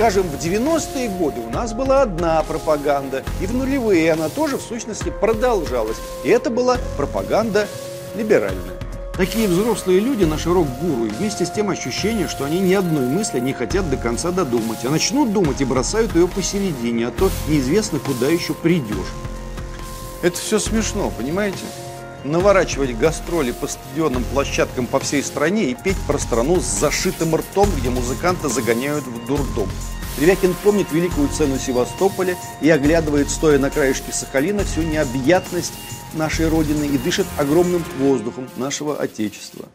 Скажем, в 90-е годы у нас была одна пропаганда, и в нулевые она тоже, в сущности, продолжалась. И это была пропаганда либеральная. Такие взрослые люди наши рок-гуру, и вместе с тем ощущение, что они ни одной мысли не хотят до конца додумать, а начнут думать и бросают ее посередине, а то неизвестно, куда еще придешь. Это все смешно, понимаете? Наворачивать гастроли по стадионным площадкам по всей стране и петь про страну с зашитым ртом, где музыканта загоняют в дурдом. Ревякин помнит великую цену Севастополя и оглядывает, стоя на краешке Сахалина, всю необъятность нашей Родины и дышит огромным воздухом нашего Отечества.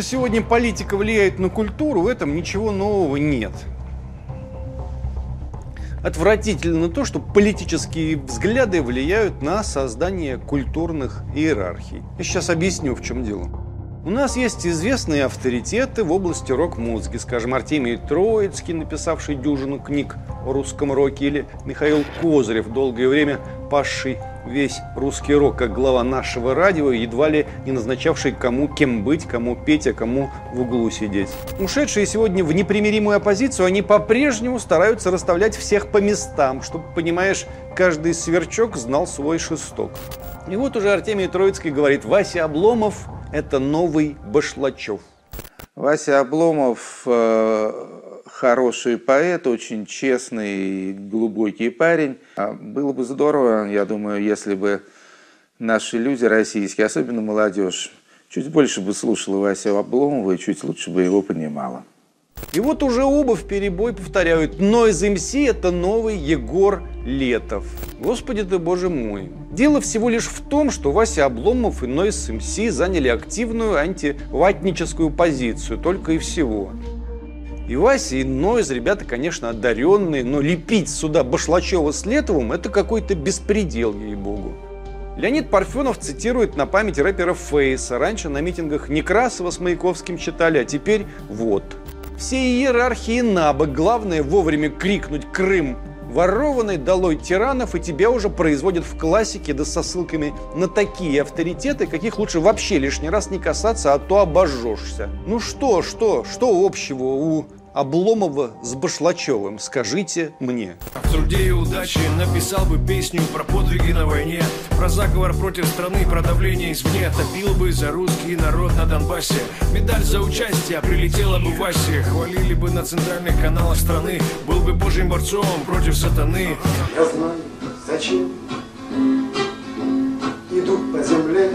Что сегодня политика влияет на культуру, в этом ничего нового нет. Отвратительно то, что политические взгляды влияют на создание культурных иерархий. Я сейчас объясню, в чем дело. У нас есть известные авторитеты в области рок-музыки, скажем, Артемий Троицкий, написавший дюжину книг о русском роке, или Михаил Козырев, долгое время пасший весь русский рок, как глава нашего радио, едва ли не назначавший, кому кем быть, кому петь, а кому в углу сидеть. Ушедшие сегодня в непримиримую оппозицию, они по-прежнему стараются расставлять всех по местам, чтобы, понимаешь, каждый сверчок знал свой шесток. И вот уже Артемий Троицкий говорит, Вася Обломов – это новый Башлачев. Вася Обломов э, хороший поэт, очень честный, глубокий парень. А было бы здорово, я думаю, если бы наши люди российские, особенно молодежь, чуть больше бы слушала Вася Обломова и чуть лучше бы его понимала. И вот уже оба в перебой повторяют, но из МС это новый Егор Летов. Господи ты, боже мой. Дело всего лишь в том, что Вася Обломов и Нойс МС заняли активную антиватническую позицию, только и всего. И Вася, и Нойз, ребята, конечно, одаренные, но лепить сюда Башлачева с Летовым – это какой-то беспредел, ей-богу. Леонид Парфенов цитирует на память рэпера Фейса. Раньше на митингах Некрасова с Маяковским читали, а теперь вот. Все иерархии набок, главное вовремя крикнуть «Крым!» Ворованный долой тиранов, и тебя уже производят в классике, да со ссылками на такие авторитеты, каких лучше вообще лишний раз не касаться, а то обожжешься. Ну что, что, что общего у Обломова с Башлачевым, скажите мне. В труде и удаче написал бы песню про подвиги на войне, про заговор против страны, про давление извне, топил бы за русский народ на Донбассе. Медаль за участие прилетела бы Васе, хвалили бы на центральных каналах страны, был бы божьим борцом против сатаны. Я знаю, зачем идут по земле,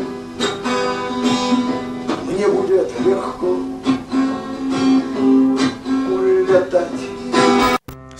мне будет легко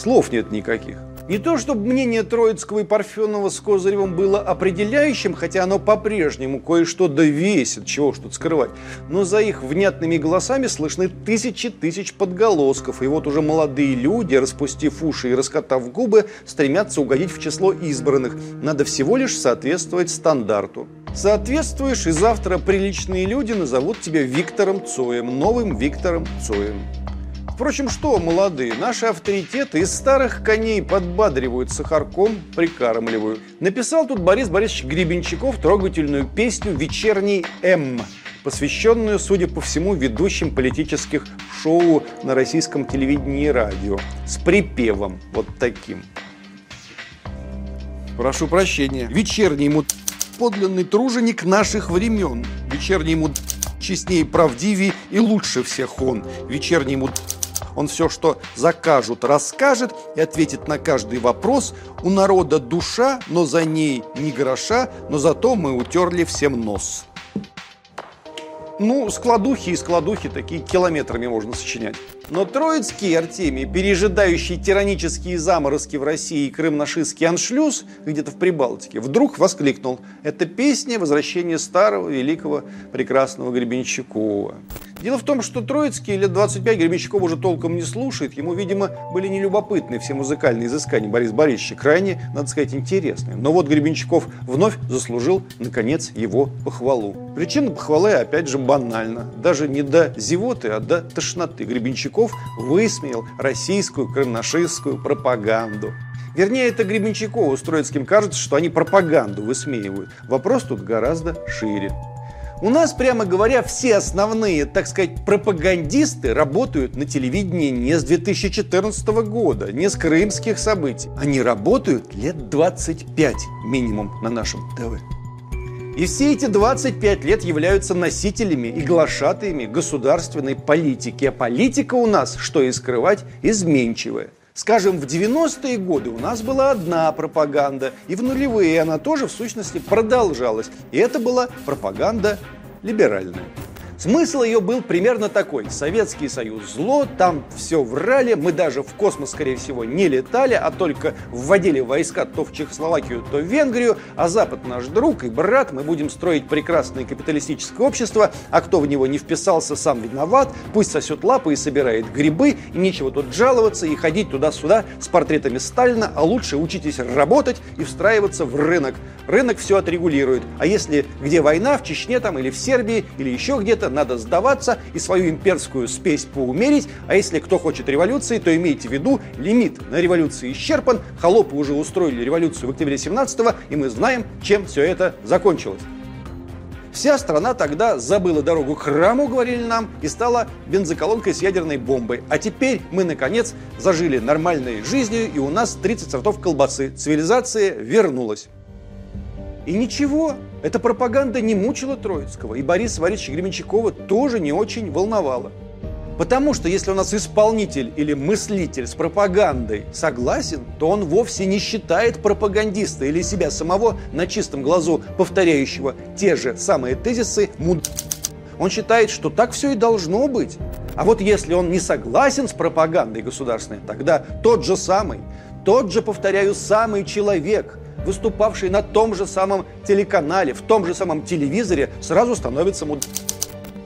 Слов нет никаких. Не то, чтобы мнение Троицкого и Парфенова с Козыревым было определяющим, хотя оно по-прежнему кое-что довесит, чего ж тут скрывать, но за их внятными голосами слышны тысячи тысяч подголосков, и вот уже молодые люди, распустив уши и раскатав губы, стремятся угодить в число избранных. Надо всего лишь соответствовать стандарту. Соответствуешь, и завтра приличные люди назовут тебя Виктором Цоем, новым Виктором Цоем. Впрочем, что, молодые, наши авторитеты из старых коней подбадривают сахарком, прикармливают. Написал тут Борис Борисович Гребенщиков трогательную песню «Вечерний М», посвященную, судя по всему, ведущим политических шоу на российском телевидении и радио, с припевом вот таким. Прошу прощения. Вечерний мут подлинный труженик наших времен. Вечерний мут честнее, правдивее и лучше всех он. Вечерний мут он все, что закажут, расскажет и ответит на каждый вопрос. У народа душа, но за ней ни гроша, но зато мы утерли всем нос. Ну, складухи и складухи такие километрами можно сочинять. Но Троицкий Артемий, пережидающий тиранические заморозки в России и крым-нашистский аншлюз где-то в Прибалтике, вдруг воскликнул «Это песня возвращения старого, великого, прекрасного Гребенщикова». Дело в том, что Троицкий лет 25 Гребенщиков уже толком не слушает. Ему, видимо, были нелюбопытны все музыкальные изыскания Бориса Борисовича. Крайне, надо сказать, интересные. Но вот Гребенщиков вновь заслужил, наконец, его похвалу. Причина похвалы, опять же, банальна. Даже не до зевоты, а до тошноты. Гребенщиков высмеял российскую карнашистскую пропаганду. Вернее, это Гребенщикову с Троицким кажется, что они пропаганду высмеивают. Вопрос тут гораздо шире. У нас, прямо говоря, все основные, так сказать, пропагандисты работают на телевидении не с 2014 года, не с крымских событий. Они работают лет 25 минимум на нашем ТВ. И все эти 25 лет являются носителями и глашатаями государственной политики. А политика у нас, что и скрывать, изменчивая. Скажем, в 90-е годы у нас была одна пропаганда, и в нулевые она тоже, в сущности, продолжалась. И это была пропаганда либеральная. Смысл ее был примерно такой. Советский Союз зло, там все врали, мы даже в космос, скорее всего, не летали, а только вводили войска то в Чехословакию, то в Венгрию, а Запад наш друг и брат, мы будем строить прекрасное капиталистическое общество, а кто в него не вписался, сам виноват, пусть сосет лапы и собирает грибы, и нечего тут жаловаться и ходить туда-сюда с портретами Сталина, а лучше учитесь работать и встраиваться в рынок. Рынок все отрегулирует. А если где война, в Чечне там или в Сербии, или еще где-то, это надо сдаваться и свою имперскую спесь поумерить, а если кто хочет революции, то имейте в виду, лимит на революции исчерпан, холопы уже устроили революцию в октябре 17 и мы знаем, чем все это закончилось. Вся страна тогда забыла дорогу к храму, говорили нам, и стала бензоколонкой с ядерной бомбой. А теперь мы, наконец, зажили нормальной жизнью, и у нас 30 сортов колбасы. Цивилизация вернулась. И ничего, эта пропаганда не мучила Троицкого, и Бориса Борисовича Гременщикова тоже не очень волновала. Потому что если у нас исполнитель или мыслитель с пропагандой согласен, то он вовсе не считает пропагандиста или себя самого на чистом глазу повторяющего те же самые тезисы муд... Он считает, что так все и должно быть. А вот если он не согласен с пропагандой государственной, тогда тот же самый, тот же, повторяю, самый человек – выступавший на том же самом телеканале, в том же самом телевизоре, сразу становится муд...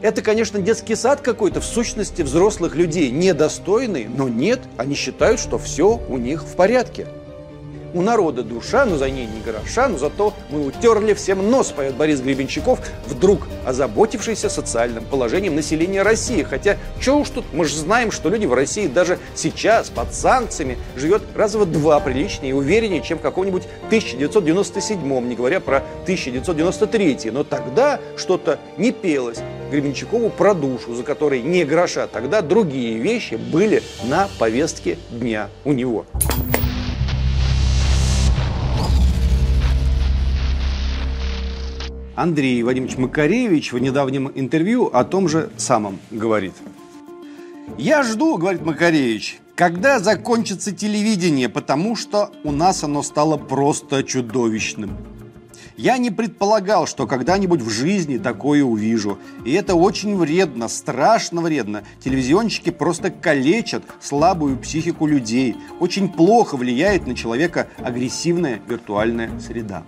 Это, конечно, детский сад какой-то, в сущности, взрослых людей недостойный, но нет, они считают, что все у них в порядке. У народа душа, но за ней не гроша, но зато мы утерли всем нос, поет Борис Гребенщиков, вдруг озаботившийся социальным положением населения России. Хотя, что уж тут, мы же знаем, что люди в России даже сейчас под санкциями живет раза в два приличнее и увереннее, чем в каком-нибудь 1997, не говоря про 1993. Но тогда что-то не пелось Гребенщикову про душу, за которой не гроша. Тогда другие вещи были на повестке дня у него. Андрей Вадимович Макаревич в недавнем интервью о том же самом говорит. «Я жду, — говорит Макаревич, — когда закончится телевидение, потому что у нас оно стало просто чудовищным. Я не предполагал, что когда-нибудь в жизни такое увижу. И это очень вредно, страшно вредно. Телевизионщики просто калечат слабую психику людей. Очень плохо влияет на человека агрессивная виртуальная среда.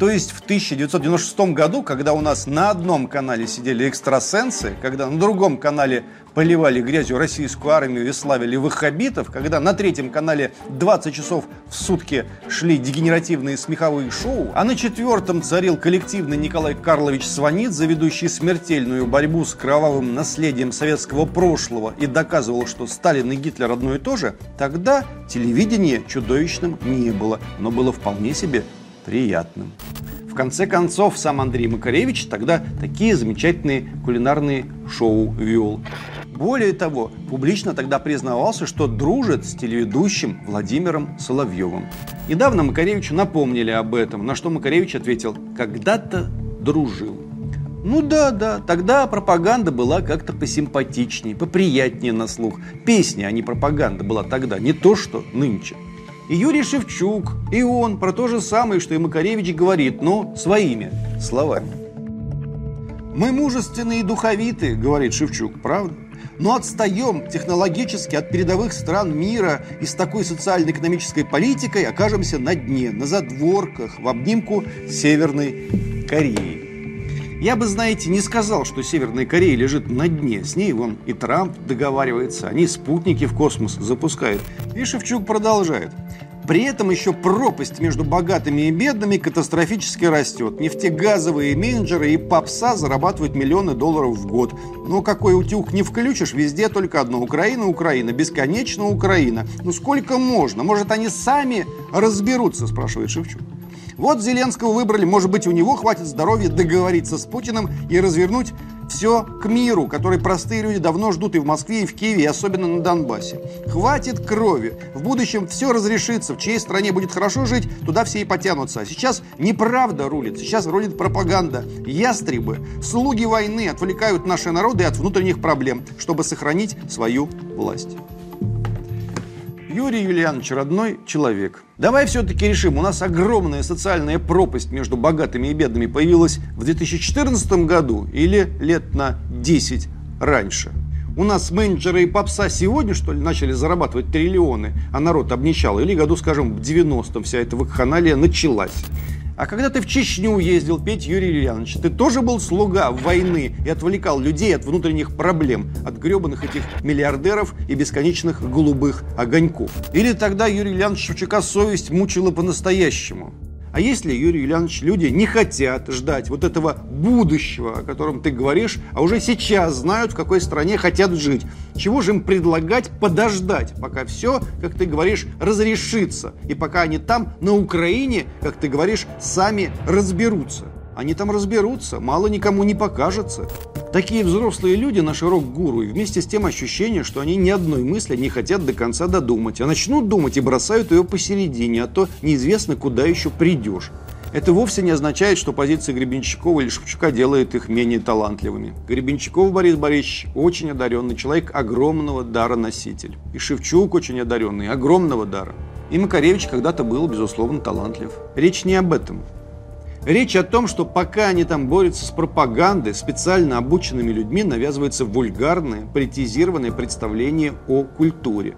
То есть в 1996 году, когда у нас на одном канале сидели экстрасенсы, когда на другом канале поливали грязью российскую армию и славили ваххабитов, когда на третьем канале 20 часов в сутки шли дегенеративные смеховые шоу, а на четвертом царил коллективный Николай Карлович Сванидзе, ведущий смертельную борьбу с кровавым наследием советского прошлого и доказывал, что Сталин и Гитлер одно и то же, тогда телевидение чудовищным не было, но было вполне себе приятным. В конце концов, сам Андрей Макаревич тогда такие замечательные кулинарные шоу вел. Более того, публично тогда признавался, что дружит с телеведущим Владимиром Соловьевым. Недавно Макаревичу напомнили об этом, на что Макаревич ответил «когда-то дружил». Ну да, да, тогда пропаганда была как-то посимпатичнее, поприятнее на слух. Песня, а не пропаганда была тогда, не то что нынче. И Юрий Шевчук, и он про то же самое, что и Макаревич говорит, но своими словами. «Мы мужественные и духовиты», — говорит Шевчук, правда? Но отстаем технологически от передовых стран мира и с такой социально-экономической политикой окажемся на дне, на задворках, в обнимку Северной Кореи. Я бы, знаете, не сказал, что Северная Корея лежит на дне. С ней вон и Трамп договаривается, они спутники в космос запускают. И Шевчук продолжает. При этом еще пропасть между богатыми и бедными катастрофически растет. Нефтегазовые менеджеры и попса зарабатывают миллионы долларов в год. Но какой утюг не включишь, везде только одно. Украина, Украина, бесконечно Украина. Ну сколько можно? Может они сами разберутся, спрашивает Шевчук. Вот Зеленского выбрали, может быть, у него хватит здоровья договориться с Путиным и развернуть все к миру, который простые люди давно ждут и в Москве, и в Киеве, и особенно на Донбассе. Хватит крови. В будущем все разрешится. В чьей стране будет хорошо жить, туда все и потянутся. А сейчас неправда рулит. Сейчас рулит пропаганда. Ястребы, слуги войны отвлекают наши народы от внутренних проблем, чтобы сохранить свою власть. Юрий Юлианович родной человек. Давай все-таки решим, у нас огромная социальная пропасть между богатыми и бедными появилась в 2014 году или лет на 10 раньше. У нас менеджеры и попса сегодня, что ли, начали зарабатывать триллионы, а народ обнищал, или году, скажем, в 90-м вся эта вакханалия началась. А когда ты в Чечню ездил петь, Юрий Ильянович, ты тоже был слуга войны и отвлекал людей от внутренних проблем, от гребаных этих миллиардеров и бесконечных голубых огоньков. Или тогда Юрий Ильянович Шевчука совесть мучила по-настоящему. А если, Юрий Юлианович, люди не хотят ждать вот этого будущего, о котором ты говоришь, а уже сейчас знают, в какой стране хотят жить, чего же им предлагать подождать, пока все, как ты говоришь, разрешится, и пока они там, на Украине, как ты говоришь, сами разберутся? Они там разберутся, мало никому не покажется. Такие взрослые люди наши рок-гуру, и вместе с тем ощущение, что они ни одной мысли не хотят до конца додумать, а начнут думать и бросают ее посередине, а то неизвестно, куда еще придешь. Это вовсе не означает, что позиция Гребенщикова или Шевчука делает их менее талантливыми. Гребенщиков Борис Борисович очень одаренный человек, огромного дара носитель. И Шевчук очень одаренный, огромного дара. И Макаревич когда-то был, безусловно, талантлив. Речь не об этом. Речь о том, что пока они там борются с пропагандой, специально обученными людьми навязывается вульгарное, политизированное представление о культуре.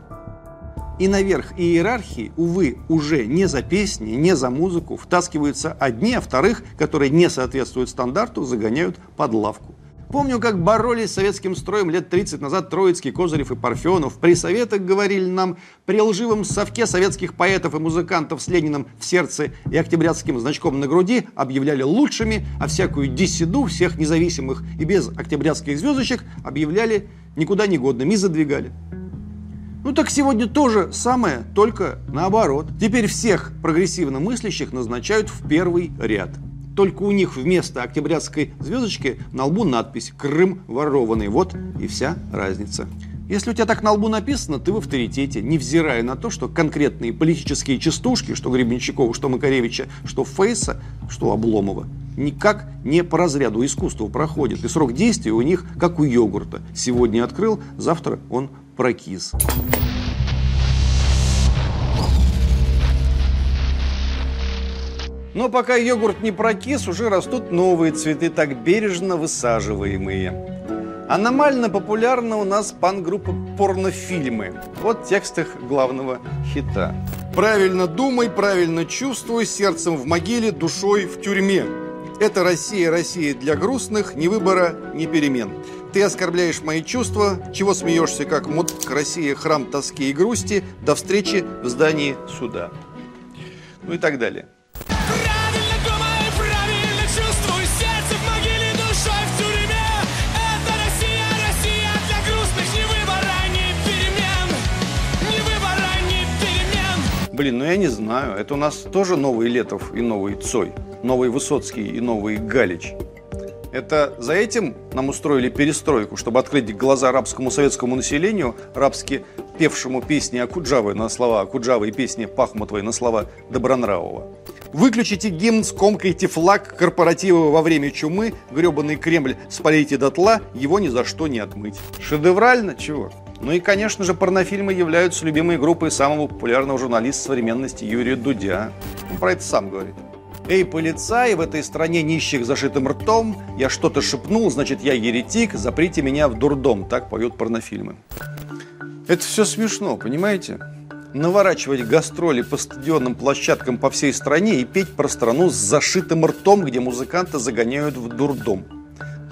И наверх иерархии, увы, уже не за песни, не за музыку втаскиваются одни, а вторых, которые не соответствуют стандарту, загоняют под лавку. Помню, как боролись с советским строем лет 30 назад Троицкий, Козырев и Парфенов. При советах говорили нам, при лживом совке советских поэтов и музыкантов с Лениным в сердце и октябрятским значком на груди объявляли лучшими, а всякую диссиду всех независимых и без октябрятских звездочек объявляли никуда не годными и задвигали. Ну так сегодня тоже самое, только наоборот. Теперь всех прогрессивно мыслящих назначают в первый ряд – только у них вместо октябрятской звездочки на лбу надпись «Крым ворованный». Вот и вся разница. Если у тебя так на лбу написано, ты в авторитете, невзирая на то, что конкретные политические частушки, что Гребенщикова, что Макаревича, что Фейса, что Обломова, никак не по разряду искусства проходят. И срок действия у них как у йогурта. Сегодня открыл, завтра он прокис. Но пока йогурт не прокис, уже растут новые цветы, так бережно высаживаемые. Аномально популярна у нас пан-группа порнофильмы. Вот текст их главного хита. Правильно думай, правильно чувствуй, сердцем в могиле, душой в тюрьме. Это Россия, Россия для грустных, ни выбора, ни перемен. Ты оскорбляешь мои чувства, чего смеешься, как муд к России, храм тоски и грусти, до встречи в здании суда. Ну и так далее. Блин, ну я не знаю. Это у нас тоже новый Летов и новый Цой. Новый Высоцкий и новый Галич. Это за этим нам устроили перестройку, чтобы открыть глаза арабскому советскому населению, рабски певшему песни Акуджавы на слова Акуджавы и песни Пахмутовой на слова Добронравова. Выключите гимн, скомкайте флаг корпоратива во время чумы, гребаный Кремль спалите дотла, его ни за что не отмыть. Шедеврально? Чего? Ну и, конечно же, порнофильмы являются любимой группой самого популярного журналиста современности Юрия Дудя. Он про это сам говорит. «Эй, полицай, в этой стране нищих зашитым ртом, я что-то шепнул, значит, я еретик, заприте меня в дурдом», так поют порнофильмы. Это все смешно, понимаете? наворачивать гастроли по стадионным площадкам по всей стране и петь про страну с зашитым ртом, где музыканты загоняют в дурдом.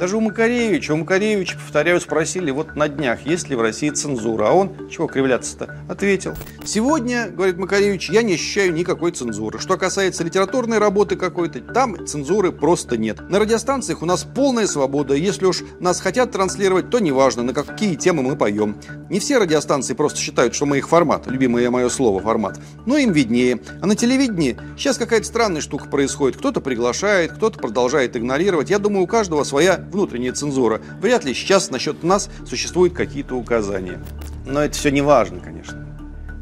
Даже у Макаревича, у Макаревича, повторяю, спросили вот на днях, есть ли в России цензура. А он, чего кривляться-то, ответил. Сегодня, говорит Макаревич, я не ощущаю никакой цензуры. Что касается литературной работы какой-то, там цензуры просто нет. На радиостанциях у нас полная свобода. Если уж нас хотят транслировать, то неважно, на какие темы мы поем. Не все радиостанции просто считают, что мы их формат, любимое мое слово формат. Но им виднее. А на телевидении сейчас какая-то странная штука происходит. Кто-то приглашает, кто-то продолжает игнорировать. Я думаю, у каждого своя внутренняя цензура. Вряд ли сейчас насчет нас существуют какие-то указания. Но это все не важно, конечно.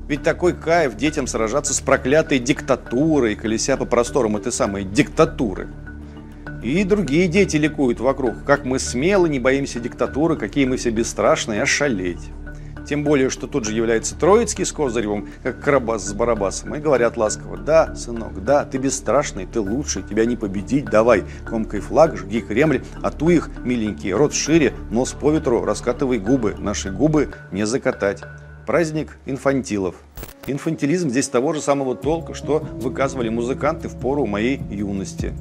Ведь такой кайф детям сражаться с проклятой диктатурой, колеся по просторам этой самой диктатуры. И другие дети ликуют вокруг, как мы смело не боимся диктатуры, какие мы все бесстрашные, ошалеть. Тем более, что тут же является Троицкий с Козыревым, как Карабас с Барабасом, и говорят ласково, да, сынок, да, ты бесстрашный, ты лучший, тебя не победить, давай, комкой флаг, жги Кремль, а ту их, миленький, рот шире, нос по ветру, раскатывай губы, наши губы не закатать. Праздник инфантилов. Инфантилизм здесь того же самого толка, что выказывали музыканты в пору моей юности.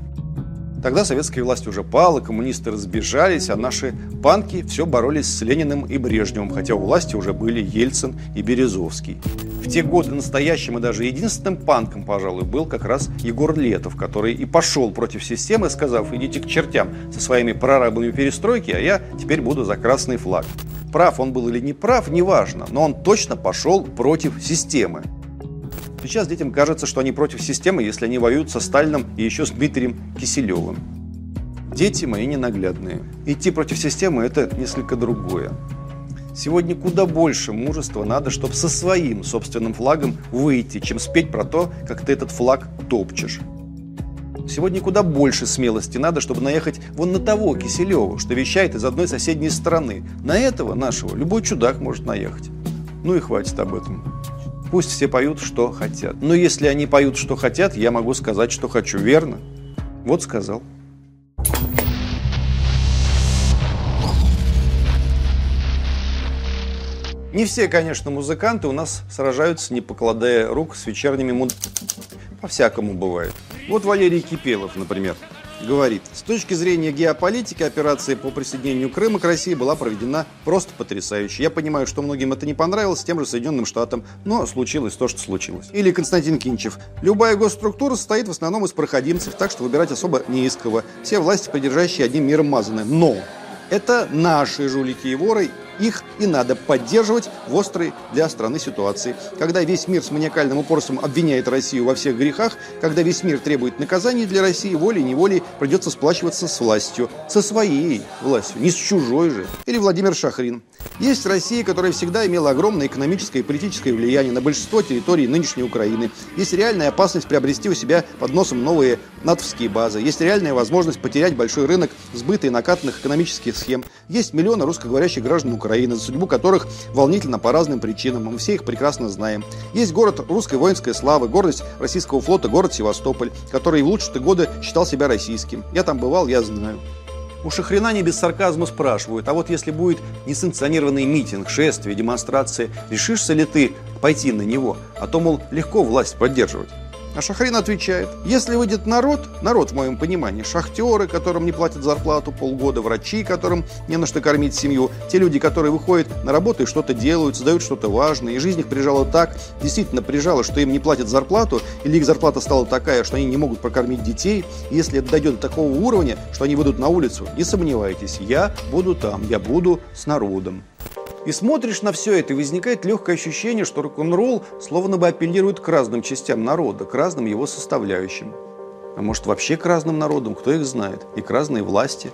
Тогда советская власть уже пала, коммунисты разбежались, а наши панки все боролись с Лениным и Брежневым, хотя у власти уже были Ельцин и Березовский. В те годы настоящим и даже единственным панком, пожалуй, был как раз Егор Летов, который и пошел против системы, сказав, идите к чертям со своими прорабами перестройки, а я теперь буду за красный флаг. Прав он был или не прав, неважно, но он точно пошел против системы. Сейчас детям кажется, что они против системы, если они воюют со Сталином и еще с Дмитрием Киселевым. Дети мои ненаглядные. Идти против системы – это несколько другое. Сегодня куда больше мужества надо, чтобы со своим собственным флагом выйти, чем спеть про то, как ты этот флаг топчешь. Сегодня куда больше смелости надо, чтобы наехать вон на того Киселева, что вещает из одной соседней страны. На этого нашего любой чудак может наехать. Ну и хватит об этом. Пусть все поют, что хотят. Но если они поют, что хотят, я могу сказать, что хочу, верно? Вот сказал. Не все, конечно, музыканты у нас сражаются, не покладая рук с вечерними муд... По-всякому бывает. Вот Валерий Кипелов, например говорит, с точки зрения геополитики операция по присоединению Крыма к России была проведена просто потрясающе. Я понимаю, что многим это не понравилось, тем же Соединенным Штатам, но случилось то, что случилось. Или Константин Кинчев. Любая госструктура состоит в основном из проходимцев, так что выбирать особо не из кого. Все власти, придержащие одним миром мазаны. Но это наши жулики и воры, их и надо поддерживать в острой для страны ситуации. Когда весь мир с маниакальным упорством обвиняет Россию во всех грехах, когда весь мир требует наказаний для России, волей-неволей придется сплачиваться с властью. Со своей властью, не с чужой же. Или Владимир Шахрин. Есть Россия, которая всегда имела огромное экономическое и политическое влияние на большинство территорий нынешней Украины. Есть реальная опасность приобрести у себя под носом новые натовские базы. Есть реальная возможность потерять большой рынок сбыта и накатанных экономических схем. Есть миллионы русскоговорящих граждан Украины, за судьбу которых волнительно по разным причинам. Мы все их прекрасно знаем. Есть город русской воинской славы, гордость российского флота, город Севастополь, который в лучшие годы считал себя российским. Я там бывал, я знаю. У Шахрина не без сарказма спрашивают, а вот если будет несанкционированный митинг, шествие, демонстрация, решишься ли ты пойти на него? А то, мол, легко власть поддерживать. А Шахрин отвечает, если выйдет народ, народ в моем понимании, шахтеры, которым не платят зарплату полгода, врачи, которым не на что кормить семью, те люди, которые выходят на работу и что-то делают, создают что-то важное, и жизнь их прижала так, действительно прижала, что им не платят зарплату, или их зарплата стала такая, что они не могут прокормить детей, если это дойдет до такого уровня, что они выйдут на улицу, не сомневайтесь, я буду там, я буду с народом. И смотришь на все это, и возникает легкое ощущение, что рок-н-ролл словно бы апеллирует к разным частям народа, к разным его составляющим. А может вообще к разным народам, кто их знает, и к разной власти.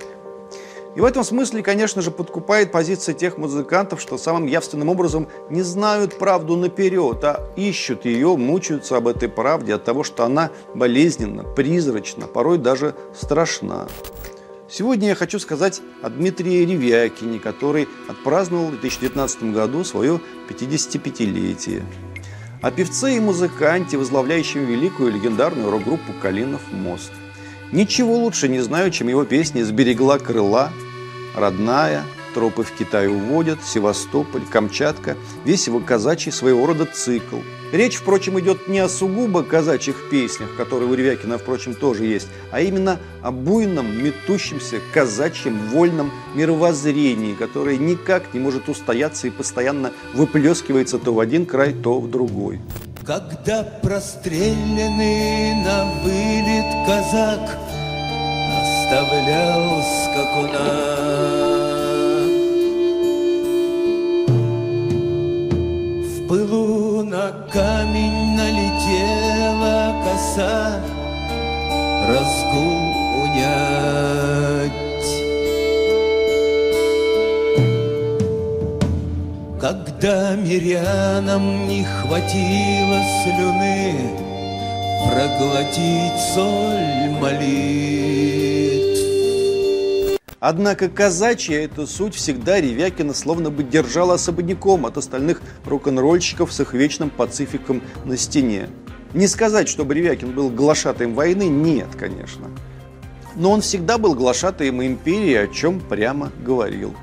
И в этом смысле, конечно же, подкупает позиция тех музыкантов, что самым явственным образом не знают правду наперед, а ищут ее, мучаются об этой правде от того, что она болезненна, призрачна, порой даже страшна. Сегодня я хочу сказать о Дмитрии Ревякине, который отпраздновал в 2019 году свое 55-летие. О певце и музыканте, возглавляющем великую легендарную рок-группу «Калинов мост». Ничего лучше не знаю, чем его песни «Сберегла крыла», «Родная», «Тропы в Китай уводят», «Севастополь», «Камчатка», весь его казачий своего рода цикл – Речь, впрочем, идет не о сугубо казачьих песнях, которые у Ревякина, впрочем, тоже есть, а именно о буйном, метущемся казачьем вольном мировоззрении, которое никак не может устояться и постоянно выплескивается то в один край, то в другой. Когда простреленный на вылет казак Оставлял скакуна В пылу на камень налетела коса Разгул унять Когда мирянам не хватило слюны Проглотить соль молитв Однако казачья эта суть всегда Ревякина словно бы держала особняком от остальных рок-н-ролльщиков с их вечным пацификом на стене. Не сказать, чтобы Ревякин был глашатаем войны, нет, конечно. Но он всегда был глашатаем империи, о чем прямо говорил.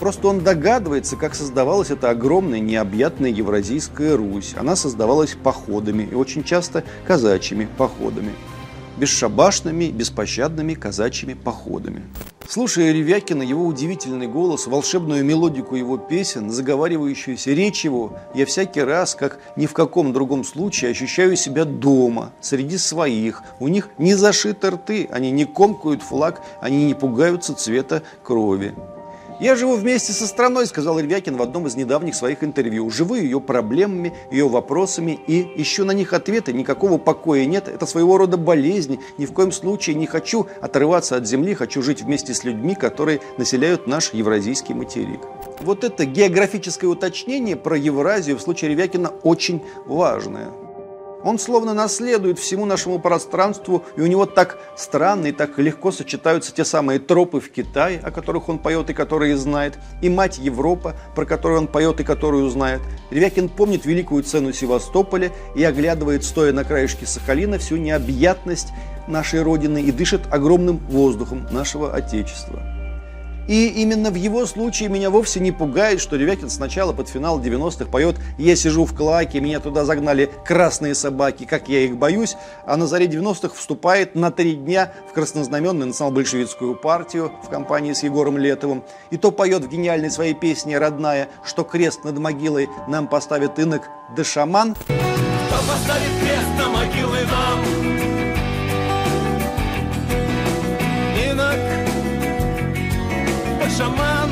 Просто он догадывается, как создавалась эта огромная необъятная Евразийская Русь. Она создавалась походами, и очень часто казачьими походами. Бесшабашными, беспощадными казачьими походами. Слушая Ревякина, его удивительный голос, волшебную мелодику его песен, заговаривающуюся речь его, я всякий раз, как ни в каком другом случае, ощущаю себя дома, среди своих. У них не зашиты рты, они не комкают флаг, они не пугаются цвета крови. «Я живу вместе со страной», – сказал Ильякин в одном из недавних своих интервью. «Живу ее проблемами, ее вопросами и ищу на них ответы. Никакого покоя нет. Это своего рода болезнь. Ни в коем случае не хочу отрываться от земли. Хочу жить вместе с людьми, которые населяют наш евразийский материк». Вот это географическое уточнение про Евразию в случае Ревякина очень важное. Он словно наследует всему нашему пространству, и у него так странно и так легко сочетаются те самые тропы в Китае, о которых он поет и которые знает, и мать Европа, про которую он поет и которую знает. Ревякин помнит великую цену Севастополя и оглядывает, стоя на краешке Сахалина, всю необъятность нашей Родины и дышит огромным воздухом нашего Отечества. И именно в его случае меня вовсе не пугает, что Ревякин сначала под финал 90-х поет «Я сижу в клаке, меня туда загнали красные собаки, как я их боюсь», а на заре 90-х вступает на три дня в краснознаменную национал-большевистскую партию в компании с Егором Летовым. И то поет в гениальной своей песне «Родная», что крест над могилой нам поставит инок да поставит крест на могилы нам? Шаман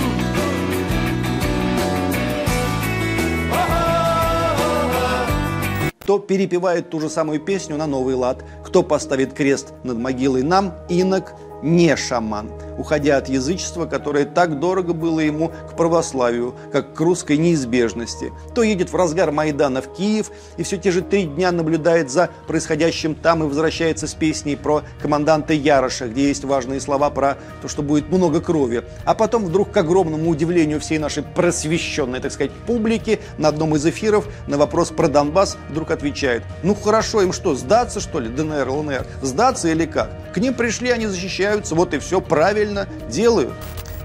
то перепевает ту же самую песню на новый лад. Кто поставит крест над могилой нам, инок, не шаман, уходя от язычества, которое так дорого было ему к православию, как к русской неизбежности. То едет в разгар Майдана в Киев и все те же три дня наблюдает за происходящим там и возвращается с песней про команданта Яроша, где есть важные слова про то, что будет много крови. А потом вдруг, к огромному удивлению всей нашей просвещенной, так сказать, публики, на одном из эфиров на вопрос про Донбасс вдруг отвечает, ну хорошо, им что, сдаться что ли, ДНР, ЛНР? Сдаться или как? К ним пришли, они защищаются, вот и все правильно делают.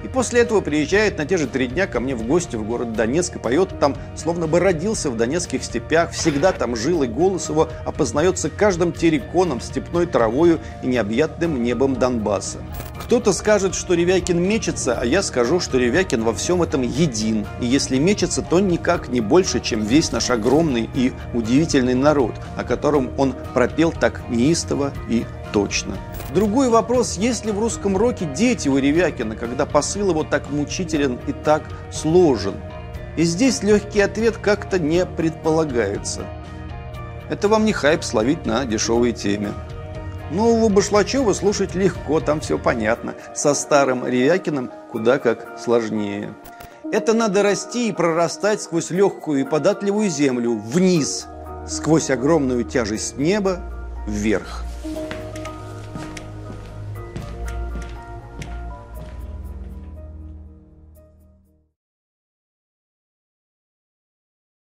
И после этого приезжает на те же три дня ко мне в гости в город Донецк и поет там, словно бы родился в донецких степях, всегда там жил, и голос его опознается каждым терриконом, степной травою и необъятным небом Донбасса. Кто-то скажет, что Ревякин мечется, а я скажу, что Ревякин во всем этом един. И если мечется, то никак не больше, чем весь наш огромный и удивительный народ, о котором он пропел так неистово и точно. Другой вопрос, есть ли в русском роке дети у Ревякина, когда посыл его так мучителен и так сложен? И здесь легкий ответ как-то не предполагается. Это вам не хайп словить на дешевой теме. Нового Башлачева слушать легко, там все понятно. Со старым Ревякиным куда как сложнее. Это надо расти и прорастать сквозь легкую и податливую землю вниз, сквозь огромную тяжесть неба вверх.